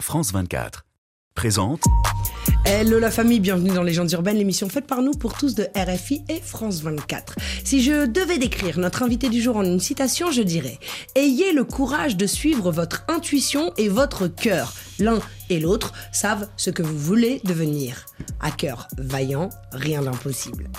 France 24 présente Hello la famille, bienvenue dans Légendes urbaines, l'émission faite par nous pour tous de RFI et France 24. Si je devais décrire notre invité du jour en une citation, je dirais Ayez le courage de suivre votre intuition et votre cœur. L'un et l'autre savent ce que vous voulez devenir. À cœur vaillant, rien d'impossible.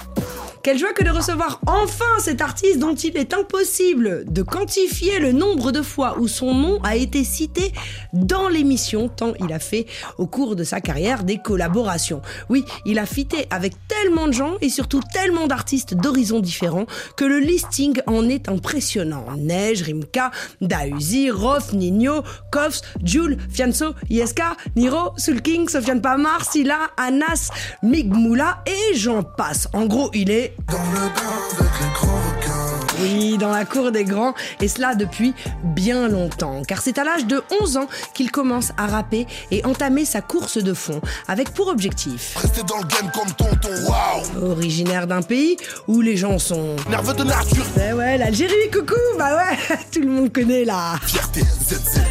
Quelle joie que de recevoir enfin cet artiste dont il est impossible de quantifier le nombre de fois où son nom a été cité dans l'émission, tant il a fait au cours de sa carrière des collaborations. Oui, il a fité avec tellement de gens et surtout tellement d'artistes d'horizons différents que le listing en est impressionnant. Neige, Rimka, Dausi, Roth, Nino, Koffs, Jules, Fianso, Ieska, Niro, Sulking, Sofiane Pamar, Silla, Anas, Migmoula et j'en passe. En gros, il est dans le bain avec les grands requins. oui, dans la cour des grands, et cela depuis bien longtemps. Car c'est à l'âge de 11 ans qu'il commence à rapper et entamer sa course de fond, avec pour objectif, Rester dans le game comme tonton, waouh. originaire d'un pays où les gens sont... Nerveux de nature, Eh ouais, l'Algérie, coucou, bah ouais, tout le monde connaît la... fierté, ZZ.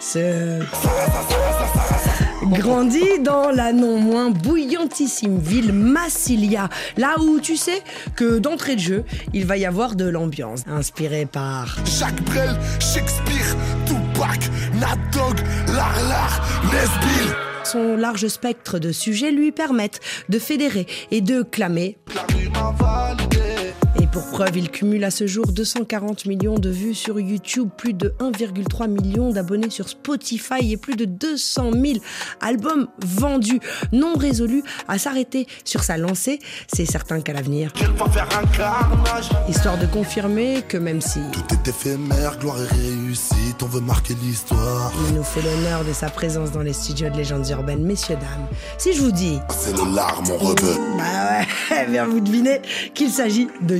Ce... Grandi dans la non moins bouillantissime ville Massilia, là où tu sais que d'entrée de jeu, il va y avoir de l'ambiance, inspirée par Jacques Brel, Shakespeare, Tupac, Nat Dogg, Larlar, Nesbill. son large spectre de sujets lui permettent de fédérer et de clamer. M'a pour preuve, il cumule à ce jour 240 millions de vues sur YouTube, plus de 1,3 million d'abonnés sur Spotify et plus de 200 000 albums vendus. Non résolu à s'arrêter sur sa lancée, c'est certain qu'à l'avenir, histoire de confirmer que même si Tout est éphémère, gloire et réussite, on veut marquer l'histoire. il nous fait l'honneur de sa présence dans les studios de légendes urbaines, messieurs, dames, si je vous dis C'est le lard, mon rebeu. Bah ouais, bien vous devinez qu'il s'agit de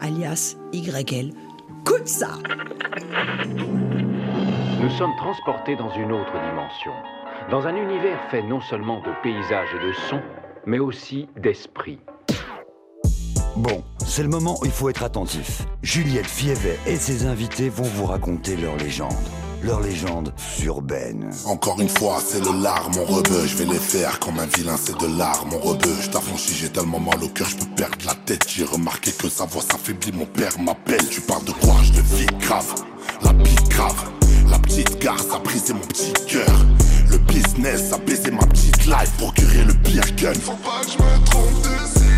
Alias YL. Écoute ça Nous sommes transportés dans une autre dimension, dans un univers fait non seulement de paysages et de sons, mais aussi d'esprit. Bon, c'est le moment où il faut être attentif. Juliette Fievet et ses invités vont vous raconter leur légende. Leur légende urbaine. Encore une fois, c'est le lard, mon rebeu. Je vais les faire comme un vilain, c'est de l'art, mon rebeu. Je t'affranchis, j'ai tellement mal au cœur, je peux perdre la tête. J'ai remarqué que sa voix s'affaiblit, mon père m'appelle. Tu parles de quoi? Je vis grave, la bite grave. La petite garce a brisé mon petit cœur. Le business a baisé ma petite life, procurer le pire gun. Faut pas que je me trompe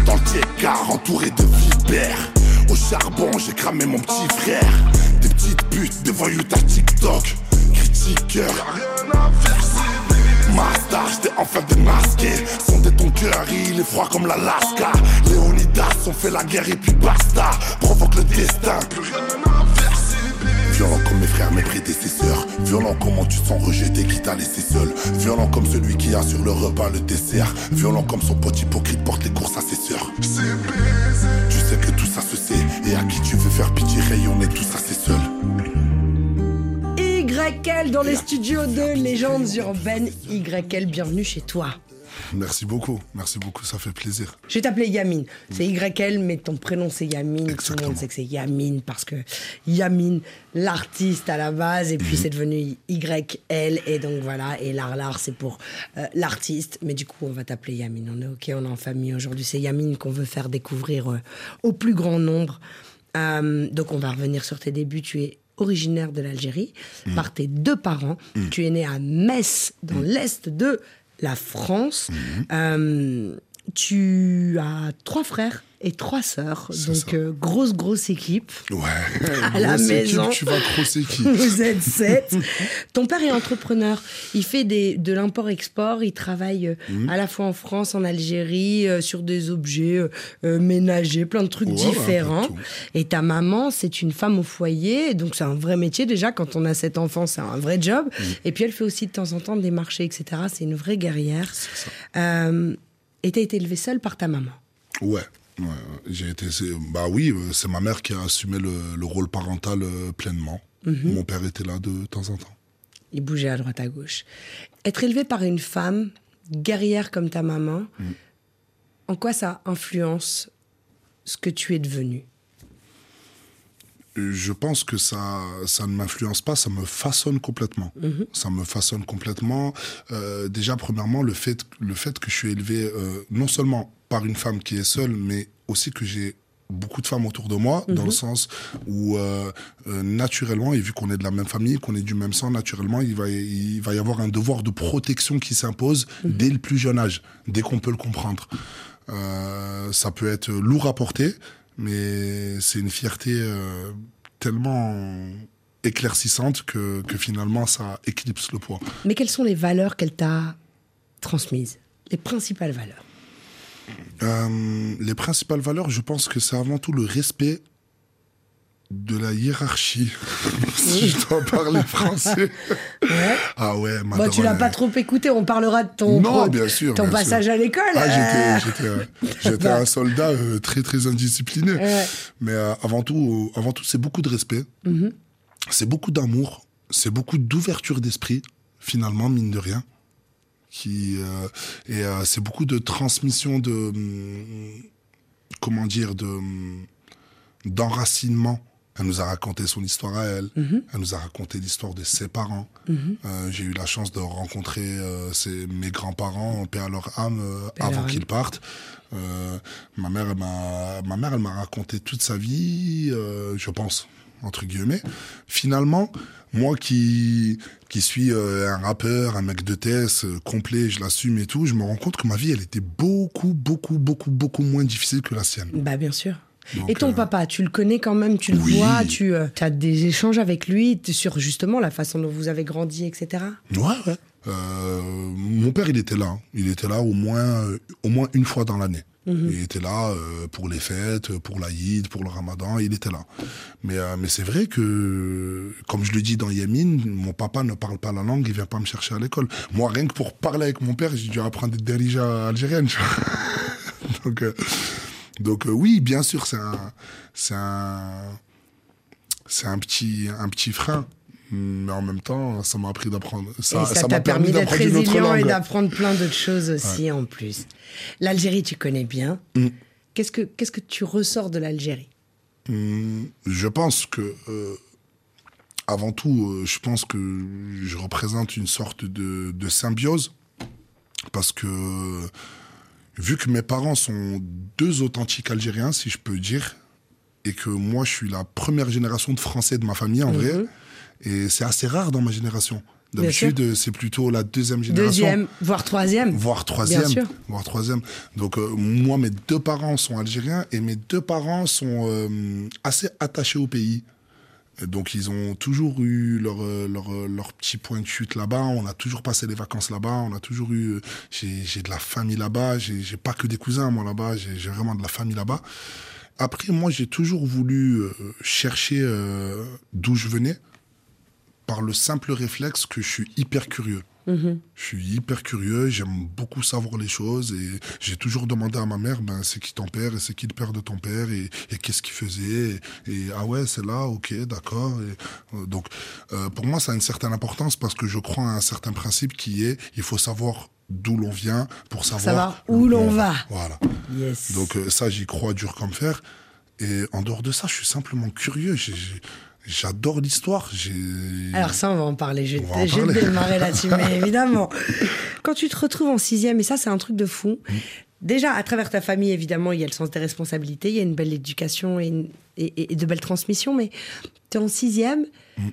Dans le entouré de vipères. Au charbon, j'ai cramé mon petit frère. Des petites putes, des voyous à TikTok. Critiqueur. Mazda, j't'ai enfin démasqué. Sondé ton cœur, il est froid comme l'Alaska. Léonidas, on fait la guerre et puis basta. Provoque le destin. Violent comme mes frères, mes prédécesseurs. Violent comment tu te sens rejeté qui t'a laissé seul. Violent comme celui qui a sur le repas le dessert. Violent comme son pote hypocrite porte les courses à ses sœurs. Sais que tout ça se sait. Et à qui tu veux faire pitié, rayonner tout ça c'est seul. YL dans les studios de Légendes urbaines. YL, bienvenue chez toi. Merci beaucoup, merci beaucoup, ça fait plaisir. Je vais t'appeler Yamin. C'est YL, mais ton prénom c'est Yamin. Tout le Exactement. monde sait que c'est Yamin parce que Yamin, l'artiste à la base, et puis c'est devenu YL, et donc voilà. Et l'art, c'est pour euh, l'artiste. Mais du coup, on va t'appeler Yamin. On est OK, on est en famille aujourd'hui. C'est Yamin qu'on veut faire découvrir euh, au plus grand nombre. Euh, donc, on va revenir sur tes débuts. Tu es originaire de l'Algérie par tes deux parents. Tu es né à Metz, dans l'est de la France. Euh, tu as trois frères et trois sœurs, donc ça. euh, grosse grosse équipe. Ouais, À la grosse équipe, maison. tu vas grosse équipe. Vous êtes sept. Ton père est entrepreneur. Il fait des, de l'import-export. Il travaille euh, Mhm. à la fois en France, en Algérie, euh, sur des objets euh, ménagers, plein de trucs Ouais, différents. Et ta maman, c'est une femme au foyer. Donc, c'est un vrai métier. Déjà, quand on a cet enfant, c'est un vrai job. Mhm. Et puis, elle fait aussi de temps en temps des marchés, etc. C'est une vraie guerrière. Euh, et t'as été élevée seule par ta maman. Ouais. Ouais, j'ai été. Bah oui, euh, c'est ma mère qui a assumé le, le rôle parental euh, pleinement. Mhm. Mon père était là de temps en temps. Il bougeait à droite à gauche. Être élevé par une femme guerrière comme ta maman, en quoi ça influence ce que tu es devenu je pense que ça, ça ne m'influence pas, ça me façonne complètement. Mhm. Ça me façonne complètement. Euh, déjà, premièrement, le fait, le fait que je suis élevé euh, non seulement par une femme qui est seule, mais aussi que j'ai beaucoup de femmes autour de moi, dans le sens où euh, euh, naturellement, et vu qu'on est de la même famille, qu'on est du même sang, naturellement, il va, il va y avoir un devoir de protection qui s'impose dès le plus jeune âge, dès qu'on peut le comprendre. Euh, ça peut être lourd à porter, mais c'est une fierté euh, tellement éclaircissante que, que finalement ça éclipse le poids. Mais quelles sont les valeurs qu'elle t'a transmises? Les principales valeurs? Euh, les principales valeurs, je pense que c'est avant tout le respect de la hiérarchie. si je dois parler français. Ouais. Ah ouais, ma Bon, tu l'as pas trop écouté, on parlera de ton, Non, bien sûr. ton bien sûr. passage à l'école. Ah, Euh, j'étais, Bah. un soldat euh, très très indiscipliné. Ouais. Mais euh, avant tout, avant tout, c'est beaucoup de respect, Mhm. c'est beaucoup d'amour, c'est beaucoup d'ouverture d'esprit, finalement, mine de rien. Qui et c'est beaucoup de transmission de hum, comment dire de hum, d'enracinement. Elle nous a raconté son histoire à elle. Mhm. Elle nous a raconté l'histoire de ses parents. Euh, J'ai eu la chance de rencontrer euh, ses- mes grands-parents, paix à leur âme, euh, avant qu'ils partent. Ma mère, elle m'a, ma mère, elle m'a raconté toute sa vie, je pense, entre guillemets. Finalement, moi qui qui suis euh, un rappeur, un mec de thèse euh, complet, je l'assume et tout, je me rends compte que ma vie, elle était beaucoup, beaucoup, beaucoup, beaucoup moins difficile que la sienne. Bah bien sûr. Donc, Et ton euh, papa, tu le connais quand même, tu le oui. vois, tu as des échanges avec lui sur justement la façon dont vous avez grandi, etc. Ouais, ouais. Euh, mon père, il était là. hein. Il était là au moins, euh, au moins une fois dans l'année. Il était là euh, pour les fêtes, pour l'Aïd, pour le Ramadan. Il était là. Mais, euh, mais c'est vrai que, comme je le dis dans Yamin, mon papa ne parle pas la langue. Il vient pas me chercher à l'école. Moi, rien que pour parler avec mon père, j'ai dû apprendre des dérijas algériennes. donc, euh, donc euh, oui, bien sûr, c'est un, c'est un, c'est un petit, un petit frein. Mais en même temps, ça m'a appris d'apprendre. Ça, et ça t'a permis d'être résilient et d'apprendre plein d'autres choses aussi en plus. L'Algérie, tu connais bien. Mm. Qu'est-ce que qu'est-ce que tu ressors de l'Algérie? Hum, Je pense que, euh, avant tout, euh, je pense que je représente une sorte de, de symbiose. Parce que, vu que mes parents sont deux authentiques Algériens, si je peux dire, et que moi, je suis la première génération de Français de ma famille, en vrai, et c'est assez rare dans ma génération. Bien D'habitude, euh, c'est plutôt la deuxième génération Deuxième, voire troisième. voire troisième, sûr. voire troisième. Donc euh, moi, mes deux parents sont algériens et mes deux parents sont euh, assez attachés au pays. Donc ils ont toujours eu leur euh, leur, euh, leur petit point de chute là-bas. On a toujours passé les vacances là-bas. On a toujours eu. euh, J'ai de la famille là-bas. J'ai pas que des cousins moi là-bas. J'ai vraiment de la famille là-bas. Après moi, j'ai toujours voulu chercher euh, d'où je venais par le simple réflexe que je suis hyper curieux. Je suis hyper curieux, j'aime beaucoup savoir les choses et j'ai toujours demandé à ma mère, ben, c'est qui ton père et c'est qui le père de ton père et, et qu'est-ce qu'il faisait et, et, ah ouais, c'est là, ok, d'accord. Euh, donc, euh, pour moi, ça a une certaine importance parce que je crois à un certain principe qui est, il faut savoir d'où l'on vient pour savoir, Savoir où l'on va. Voilà. Yes. Donc euh, ça, j'y crois dur comme fer. Et en dehors de ça, je suis simplement curieux. J'ai- J'adore l'histoire. Alors ça, on va en parler. Je, vais démarrer là-dessus, mais évidemment. Quand tu te retrouves en sixième, et ça, c'est un truc de fou. Mm. Déjà, à travers ta famille, évidemment, il y a le sens des responsabilités, il y a une belle éducation et, une- et- et de belles transmissions, mais tu es en sixième Mm.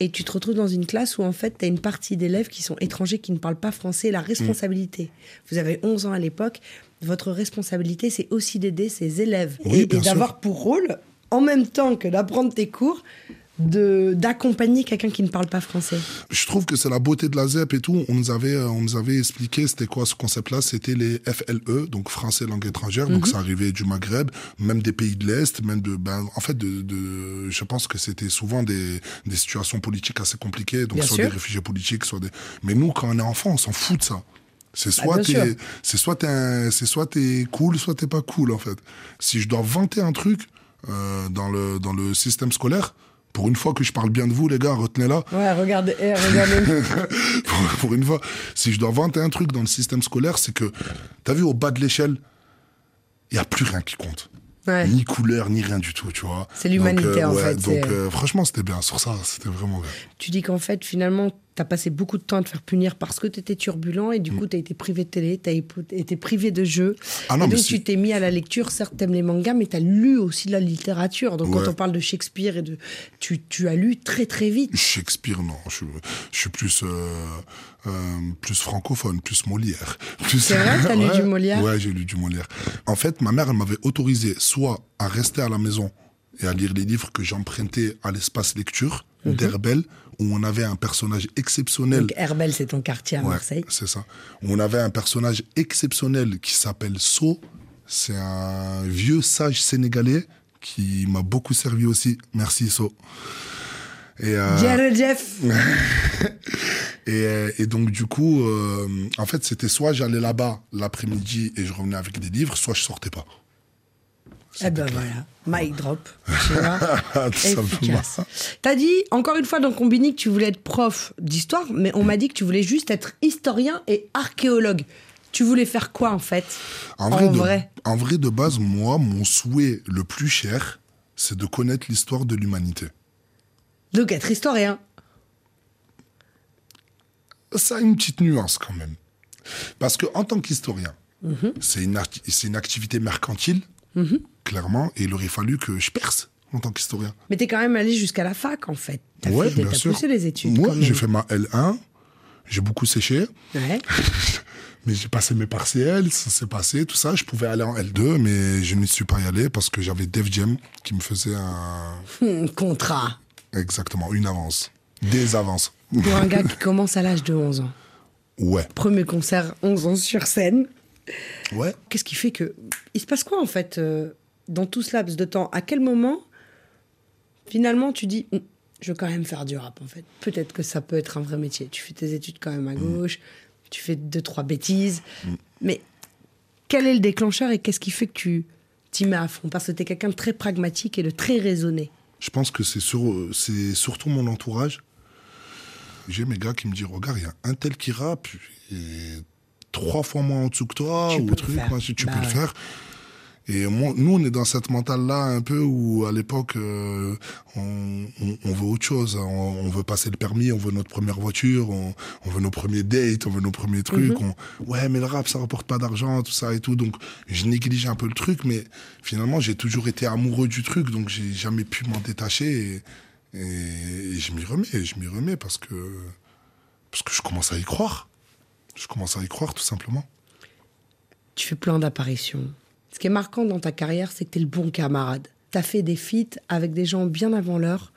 et tu te retrouves dans une classe où, en fait, tu as une partie d'élèves qui sont étrangers, qui ne parlent pas français. La responsabilité. Vous avez 11 ans à l'époque. Votre responsabilité, c'est aussi d'aider ces élèves Oui, et, d'avoir pour rôle, en même temps que d'apprendre tes cours, de d'accompagner quelqu'un qui ne parle pas français. Je trouve que c'est la beauté de la ZEP et tout. On nous avait, euh, on nous avait expliqué c'était quoi ce concept-là. C'était les FLE, donc français langue étrangère. Donc ça arrivait du Maghreb, même des pays de l'Est, même de, ben, en fait, de, de, je pense que c'était souvent des, des situations politiques assez compliquées. Donc Bien soit sûr. des réfugiés politiques, soit des. Mais nous, quand on est enfant, on s'en fout de ça. C'est soit Bah, bien t'es, c'est soit t'es, c'est soit t'es cool, soit t'es pas cool en fait. Si je dois vanter un truc euh, dans le dans le système scolaire, pour une fois que je parle bien de vous les gars, retenez-la. Ouais, regardez, eh, regardez. pour, pour une fois, si je dois vanter un truc dans le système scolaire, c'est que, t'as vu, au bas de l'échelle, il n'y a plus rien qui compte. Ouais. Ni couleur, ni rien du tout, tu vois. C'est l'humanité, euh, en fait, Donc, euh, franchement, c'était bien. Sur ça, c'était vraiment bien. Tu dis qu'en fait, finalement, t'as passé beaucoup de temps à te faire punir parce que t'étais turbulent et du coup, t'as été privé de télé, t'as été privé de jeux. Ah non, et donc, tu t'es mis à la lecture. Certes, t'aimes les mangas, mais t'as lu aussi de la littérature. Donc, Ouais. quand on parle de Shakespeare et de. Tu, tu as lu très, très vite. Shakespeare, non. Je, suis- je suis plus, euh, euh, plus francophone, plus Molière. Plus... C'est vrai T'as lu du Molière? Ouais, j'ai lu du Molière. En fait, ma mère, elle m'avait autorisé soit à rester à la maison et à lire les livres que j'empruntais à l'espace lecture Mhm. d'Herbel, où on avait un personnage exceptionnel. Donc, Herbel, c'est ton quartier à Ouais, Marseille. c'est ça. On avait un personnage exceptionnel qui s'appelle So. C'est un vieux sage sénégalais qui m'a beaucoup servi aussi. Merci So. Et, euh, Jeff et, euh, et donc, du coup, euh, en fait, c'était soit j'allais là-bas l'après-midi et je revenais avec des livres, soit je sortais pas. Eh ben voilà, mic drop. Efficace. T'as dit, encore une fois, dans Combini, que tu voulais être prof d'histoire, mais on m'a dit que tu voulais juste être historien et archéologue. Tu voulais faire quoi, en fait? En vrai, de, vrai. en vrai, de base, moi, mon souhait le plus cher, c'est de connaître l'histoire de l'humanité. Donc, être historien. Ça a une petite nuance quand même. Parce que en tant qu'historien, c'est une, arti- c'est une activité mercantile, clairement, et il aurait fallu que je perce en tant qu'historien. Mais t'es quand même allé jusqu'à la fac, en fait. T'as Ouais, fait bien t'as sûr. poussé les études. Moi, j'ai fait ma L1, j'ai beaucoup séché, Ouais. mais j'ai passé mes partiels, ça s'est passé, tout ça. Je pouvais aller en L2, mais je n'y suis pas y allé parce que j'avais Def Jam qui me faisait un... Hum, contrat. exactement une avance. Des avances. Pour un gars qui commence à l'âge de 11 ans. Ouais. Premier concert, 11 ans sur scène. Ouais. Qu'est-ce qui fait que. Il se passe quoi, en fait, euh, dans tout ce laps de temps À quel moment, finalement, tu dis. Hum, Je veux quand même faire du rap, en fait. Peut-être que ça peut être un vrai métier. Tu fais tes études quand même à gauche, tu fais deux, trois bêtises. Mais quel est le déclencheur et qu'est-ce qui fait que tu t'y mets à fond? Parce que tu es quelqu'un de très pragmatique et de très raisonné. Je pense que c'est sur, c'est surtout mon entourage. J'ai mes gars qui me disent Regarde, il y a un tel qui rappe, et trois fois moins en dessous que toi, Tu ou truc, si tu Bah peux le faire. Et moi, nous, on est dans cette mentale-là un peu où, à l'époque, euh, on, on, on veut autre chose. On, on veut passer le permis, on veut notre première voiture, on, veut nos premiers dates, on veut nos premiers trucs. Mhm. ouais, mais le rap, ça rapporte pas d'argent, tout ça et tout. Donc, je néglige un peu le truc, mais finalement, j'ai toujours été amoureux du truc, donc j'ai jamais pu m'en détacher. Et, et- et je m'y remets, je m'y remets parce que, parce que je commence à y croire. Je commence à y croire, tout simplement. Tu fais plein d'apparitions. Ce qui est marquant dans ta carrière, c'est que tu es le bon camarade. Tu as fait des feats avec des gens bien avant l'heure,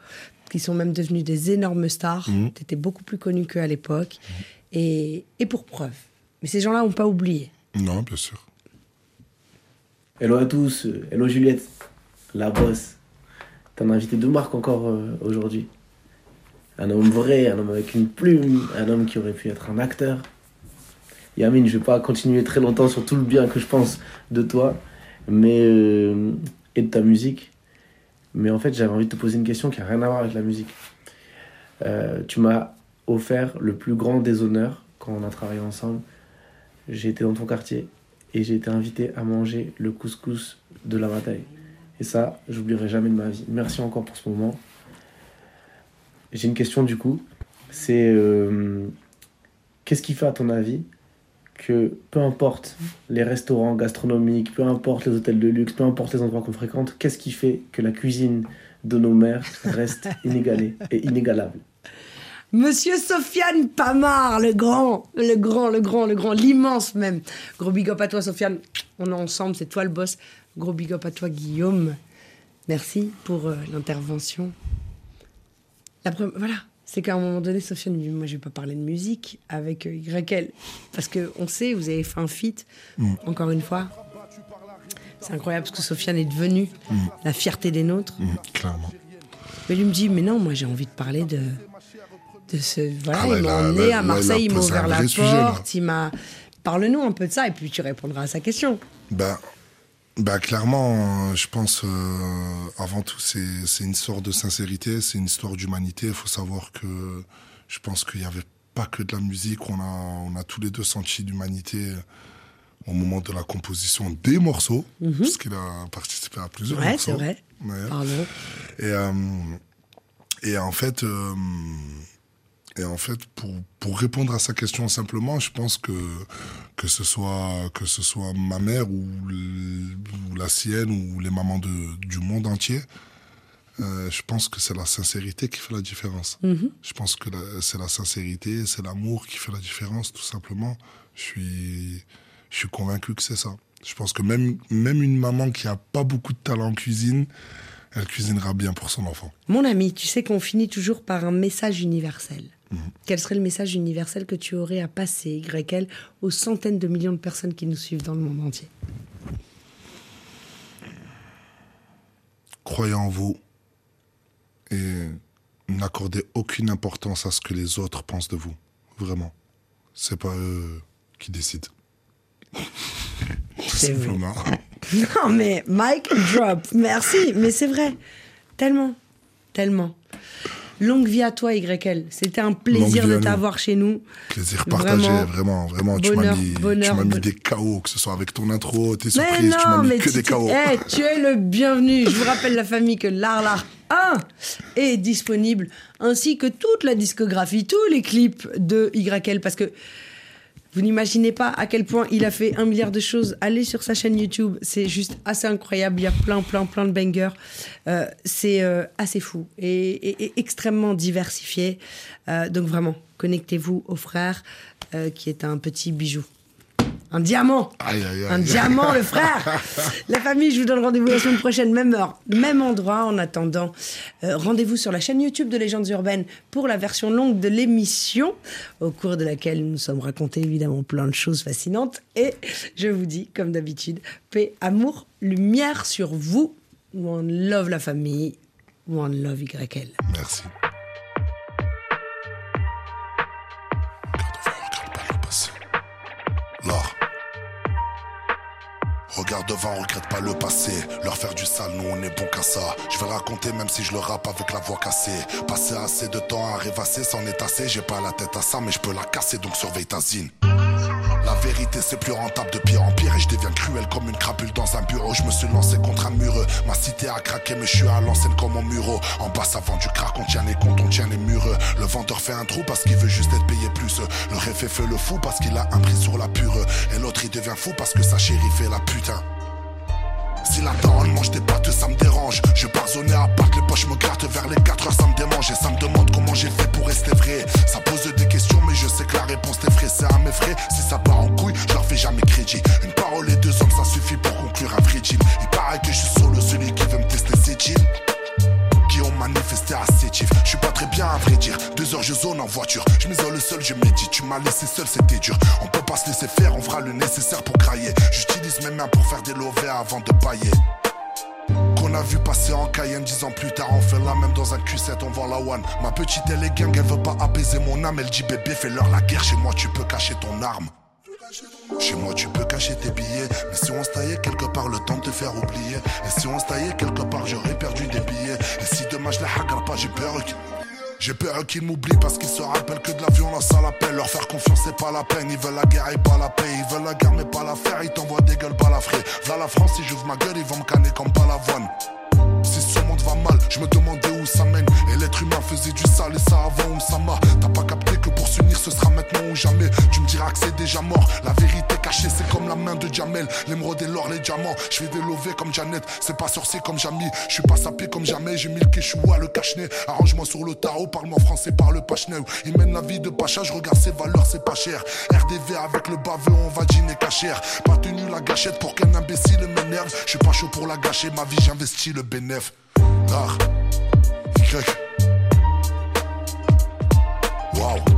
qui sont même devenus des énormes stars. Mhm. Tu étais beaucoup plus connu qu'eux à l'époque. Et, et pour preuve. Mais ces gens-là n'ont pas oublié. Non, bien sûr. Hello à tous, hello Juliette, la bosse. T'as un invité de marque encore euh, aujourd'hui. Un homme vrai, un homme avec une plume, un homme qui aurait pu être un acteur. Yamine, je vais pas continuer très longtemps sur tout le bien que je pense de toi mais, euh, et de ta musique. Mais en fait, j'avais envie de te poser une question qui a rien à voir avec la musique. Euh, tu m'as offert le plus grand des honneurs quand on a travaillé ensemble. J'ai été dans ton quartier et j'ai été invité à manger le couscous de la bataille. Et ça, j'oublierai jamais de ma vie. Merci encore pour ce moment. J'ai une question du coup. C'est euh, qu'est-ce qui fait à ton avis que peu importe les restaurants gastronomiques, peu importe les hôtels de luxe, peu importe les endroits qu'on fréquente, qu'est-ce qui fait que la cuisine de nos mères reste inégalée et inégalable? Monsieur Sofiane Pamar, le grand, le grand, le grand, le grand, l'immense même. Gros big up à toi, Sofiane. On est ensemble, c'est toi le boss. Gros big up à toi, Guillaume. Merci pour euh, l'intervention. La Voilà, c'est qu'à un moment donné, Sofiane me dit Moi, je vais pas parler de musique avec euh, YL. Parce qu'on sait, vous avez fait un feat, encore une fois. C'est incroyable parce que Sofiane est devenu la fierté des nôtres. Mhm, clairement. Mais lui me dit, mais non, moi j'ai envie de parler de, de ce... Voilà, Ah il m'a emmené à Marseille, il m'a ouvert la là. porte, il m'a... Parle-nous un peu de ça et puis tu répondras à sa question. Ben, ben clairement, euh, je pense, euh, avant tout, c'est c'est une histoire de sincérité, c'est une histoire d'humanité. Il faut savoir que je pense qu'il n'y avait pas que de la musique, on a, on a tous les deux senti l'humanité. au moment de la composition des morceaux, puisqu'il a participé à plusieurs Mhm. Ouais, morceaux. c'est vrai. Ouais. Et, euh, et en fait, euh, et en fait pour, pour répondre à sa question simplement, je pense que, que, ce, soit, que ce soit ma mère ou, la sienne ou les mamans de, du monde entier, euh, je pense que c'est la sincérité qui fait la différence. Je pense que c'est la sincérité, c'est l'amour qui fait la différence, tout simplement. Je suis, je suis convaincu que c'est ça. Je pense que même, même une maman qui a pas beaucoup de talent en cuisine, elle cuisinera bien pour son enfant. Mon ami, tu sais qu'on finit toujours par un message universel. Mhm. Quel serait le message universel que tu aurais à passer, YL, aux centaines de millions de personnes qui nous suivent dans le monde entier? Croyez en vous et n'accordez aucune importance à ce que les autres pensent de vous. Vraiment. C'est pas eux qui décident. C'est vrai. Non, mais Mike drop. Merci, mais c'est vrai. Tellement, tellement. Longue vie à toi, YL. C'était un plaisir de t'avoir chez nous. Plaisir partagé, Vraiment. vraiment, vraiment. tu m'as Bonheur, mis, tu bonheur, m'as mis bon- des KO, que ce soit avec ton intro, tes Mais surprises, tu m'as mis mais que tu, des KO. Eh, tu es le bienvenu. Je vous rappelle la famille que l'Arlar 1 est disponible, ainsi que toute la discographie, tous les clips de YL, parce que vous n'imaginez pas à quel point il a fait un milliard de choses. Allez sur sa chaîne YouTube, c'est juste assez incroyable. Il y a plein, plein, plein de bangers. Euh, c'est euh, assez fou et, extrêmement diversifié. Euh, donc vraiment, connectez-vous au frère, qui est un petit bijou. Un diamant Aïe, aïe, aïe. un diamant, le frère La famille, je vous donne rendez-vous la semaine prochaine, même heure, même endroit. En attendant, euh, rendez-vous sur la chaîne YouTube de Légendes Urbaines pour la version longue de l'émission, au cours de laquelle nous nous sommes racontés évidemment plein de choses fascinantes. Et je vous dis, comme d'habitude, paix, amour, lumière sur vous. One love la famille, one love YL. Merci. Regarde devant, regrette pas le passé. Leur faire du sale, nous on est bon qu'à ça. Je vais raconter même si je le rappe avec la voix cassée. Passer assez de temps à rêvasser, c'en est assez. J'ai pas la tête à ça, mais je peux la casser, donc surveille ta zine. C'est plus rentable de pire en pire et je deviens cruel comme une crapule dans un bureau. Je me suis lancé contre un mur. Ma cité a craqué mais je suis à l'ancienne comme mon muro. En bas ça vend du crack, on tient les comptes, on tient les murs. Le vendeur fait un trou parce qu'il veut juste être payé plus. Le réfé fait le fou parce qu'il a un prix sur la pure. Et l'autre il devient fou parce que sa chérie fait la putain. Si la daronne mange des pâtes, ça me dérange. Je zoner à Pâques, les poches me grattent vers les 4 heures, ça me démange. Seul, c'était dur. On peut pas se laisser faire, on fera le nécessaire pour grailler. J'utilise mes mains pour faire des lovés avant de pailler. Qu'on a vu passer en Cayenne dix ans plus tard, on fait la même dans un Q7, on vend la one. Ma petite elle est gang, elle veut pas apaiser mon âme. Elle dit bébé, fais-leur la guerre, chez moi tu peux cacher ton arme. Chez moi tu peux cacher tes billets Mais si on se taillait quelque part le temps de te faire oublier Et si on se taillait quelque part j'aurais perdu des billets Et si demain je hackera pas j'ai peur qu'ils- j'ai peur qu'ils m'oublient parce qu'ils se rappellent que de la violence à l'appel Leur faire confiance c'est pas la peine. Ils veulent la guerre et pas la paix. Ils veulent la guerre mais pas la faire. Ils t'envoient des gueules balafrées. V'là la France si j'ouvre ma gueule ils vont me canner comme ce monde je me demandais où ça mène. Et l'être humain faisait du sale et ça avant ou ça m'a. T'as pas capté que pour s'unir ce sera maintenant ou jamais. Tu me diras que c'est déjà mort. La vérité cachée, c'est comme la main de Jamel. L'émeraude et l'or, les diamants. Je fais des lovés comme Janet. C'est pas sorcier comme Jamy. Je suis pas sapé comme jamais. J'ai mis le kéchoua, le cache-nez. Arrange-moi sur le tarot, parle-moi français, parle pas cheneu. Il mène la vie de Pacha, je regarde ses valeurs, c'est pas cher. RDV avec le baveux, on va dîner cachère. Pas tenu la gâchette pour qu'un imbécile m'énerve. Je suis pas chaud pour la gâcher, ma vie j'investis le bénéf. Art. Y. Wow.